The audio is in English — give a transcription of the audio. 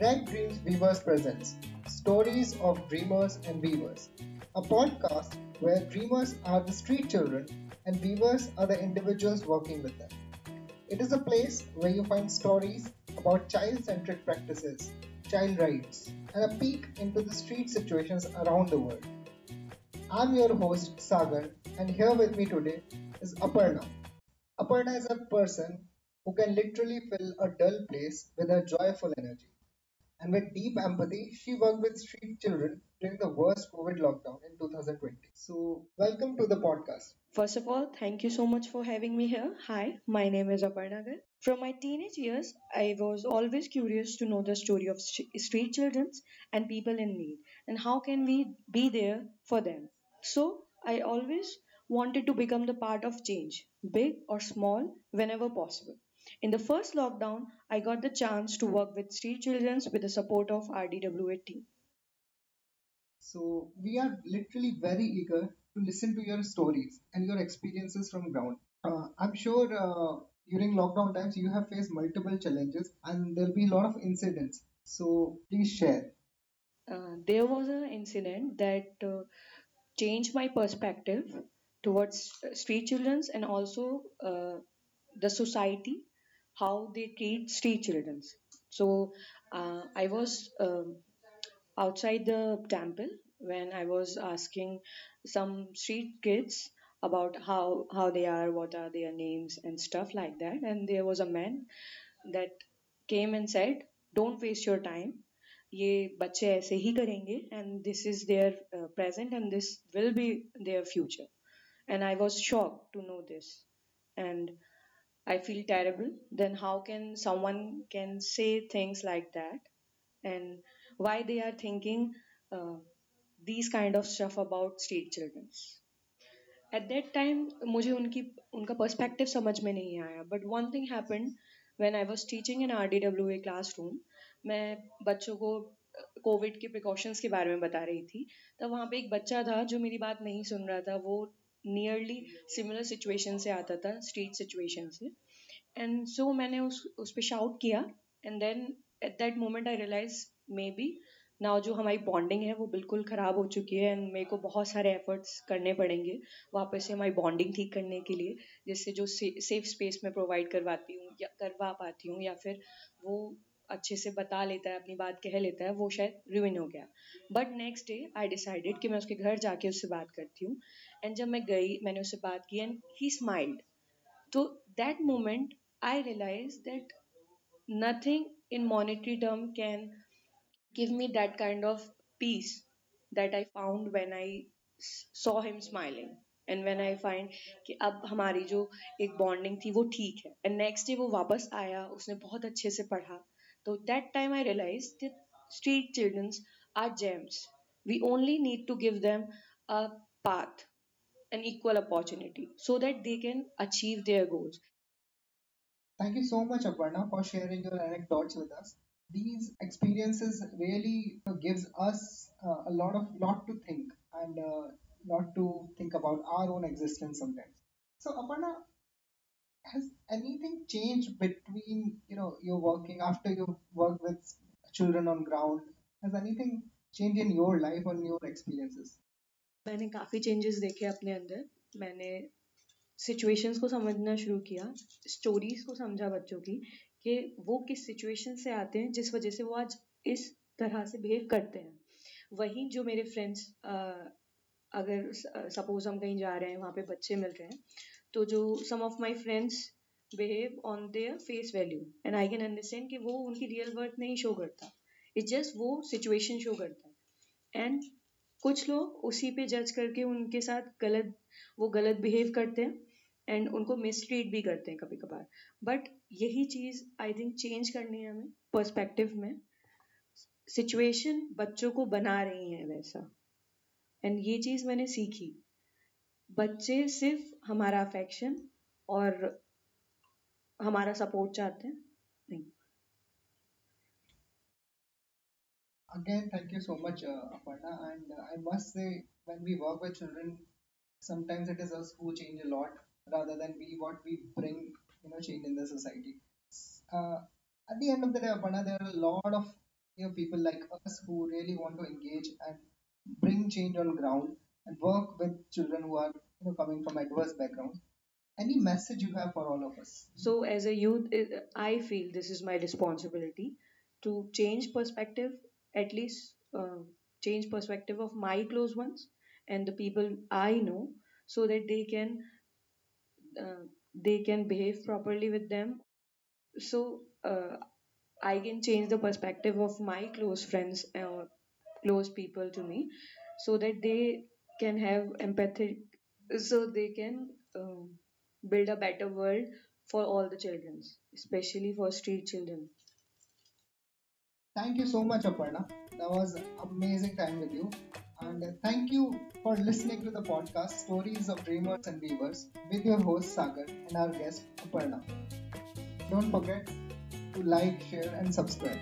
Red Dreams Weavers presents Stories of Dreamers and Weavers, a podcast where dreamers are the street children and weavers are the individuals working with them. It is a place where you find stories about child centric practices, child rights, and a peek into the street situations around the world. I'm your host Sagar, and here with me today is Aparna. Aparna is a person who can literally fill a dull place with her joyful energy. And with deep empathy, she worked with street children during the worst COVID lockdown in 2020. So, welcome to the podcast. First of all, thank you so much for having me here. Hi, my name is Aparna Gar. From my teenage years, I was always curious to know the story of street children and people in need, and how can we be there for them. So, I always wanted to become the part of change, big or small, whenever possible. In the first lockdown, I got the chance to work with street children with the support of RDWA team. So, we are literally very eager to listen to your stories and your experiences from ground. Uh, I'm sure uh, during lockdown times you have faced multiple challenges and there'll be a lot of incidents. So, please share. Uh, there was an incident that uh, changed my perspective towards uh, street children and also uh, the society how they treat street children so uh, i was um, outside the temple when i was asking some street kids about how how they are what are their names and stuff like that and there was a man that came and said don't waste your time ये बच्चे ऐसे ही करेंगे and this is their uh, present and this will be their future and i was shocked to know this and i feel terrible then how can someone can say things like that? And why they are thinking uh, these kind of stuff about street children at that time मुझे उनकी उनका perspective समझ में नहीं आया but one thing happened when I was teaching in RDWA classroom मैं बच्चों को कोविड के प्रिकॉशंस के बारे में बता रही थी तब वहाँ पे एक बच्चा था जो मेरी बात नहीं सुन रहा था वो नियरली सिमिलर सिचुएशन से आता था स्ट्रीट सिचुएशन से. एंड सो so, मैंने उस उस पर शाउट किया and then at that moment I realize maybe now जो हमारी बॉन्डिंग है वो बिल्कुल ख़राब हो चुकी है एंड मेरे को बहुत सारे एफर्ट्स करने पड़ेंगे वापस से हमारी बॉन्डिंग ठीक करने के लिए जिससे जो सेफ़ स्पेस में प्रोवाइड करवाती हूँ या करवा पाती हूँ या फिर वो अच्छे से बता लेता है, अपनी बात कह लेता है, वो शायद रिविन हो गया। But next day I decided कि मैं उसके घर जाके उससे बात करती हूँ। एंड जब मैं गई, मैंने उससे बात की एंड ही स्माइल्ड तो that moment I realize that nothing in monetary term can give me that kind of peace that I found when I saw him smiling and and I find कि अब हमारी जो एक bonding थी वो ठीक है। एंड नेक्स्ट डे वो वापस आया, उसने बहुत अच्छे से पढ़ा। So that time I realized that street children are gems. We only need to give them a path, an equal opportunity, so that they can achieve their goals. Thank you so much, Aparna, for sharing your anecdotes with us. These experiences really gives us uh, a lot of lot to think and uh, lot to think about our own existence sometimes. So, Aparna, has anything changed between you know your working after you work with children on ground? Has anything changed in your life or in your experiences? मैंने काफ़ी changes देखे अपने अंदर मैंने situations को समझना शुरू किया स्टोरीज को समझा बच्चों की कि वो किस सिचुएशन से आते हैं जिस वजह से वो आज इस तरह से बिहेव करते हैं वहीं जो मेरे फ्रेंड्स अगर सपोज़ हम कहीं जा रहे हैं वहाँ पे बच्चे मिल रहे हैं तो जो some of my friends behave on their face value and I can understand कि वो उनकी रियल वर्थ नहीं शो करता. इट्स जस्ट वो सिचुएशन शो करता है. एंड कुछ लोग उसी पे जज करके उनके साथ गलत, वो गलत बिहेव करते हैं एंड उनको मिसट्रीट भी करते हैं कभी कभार बट यही चीज़ आई थिंक चेंज करनी है हमें पर्सपेक्टिव में. सिचुएशन बच्चों को बना रही है वैसा. एंड ये चीज़ मैंने सीखी. बच्चे सिर्फ़ हमारा अफेक्शन और हमारा सपोर्ट चाहते हैं नहीं Again, thank you so much, uh, Aparna. And uh, I must say, when we work with children, sometimes it is us who change a lot rather than we what we bring, you know, change in the society. Uh, at the end of the day, Aparna, there are a lot of you know people like us who really want to engage and bring change on ground and work with children who are you know coming from adverse backgrounds. Any message you have for all of us? So, as a youth, I feel this is my responsibility to change perspective, at least uh, change perspective of my close ones and the people I know, so that they can uh, they can behave properly with them. So, uh, I can change the perspective of my close friends or close people to me, so that they can have empathy, so they can um, build a better world for all the children, especially for street children. Thank you so much, Aparna. That was amazing time with you. And thank you for listening to the podcast Stories of Dreamers and Weavers with your host Sagar and our guest Aparna. Don't forget to like, share, and subscribe.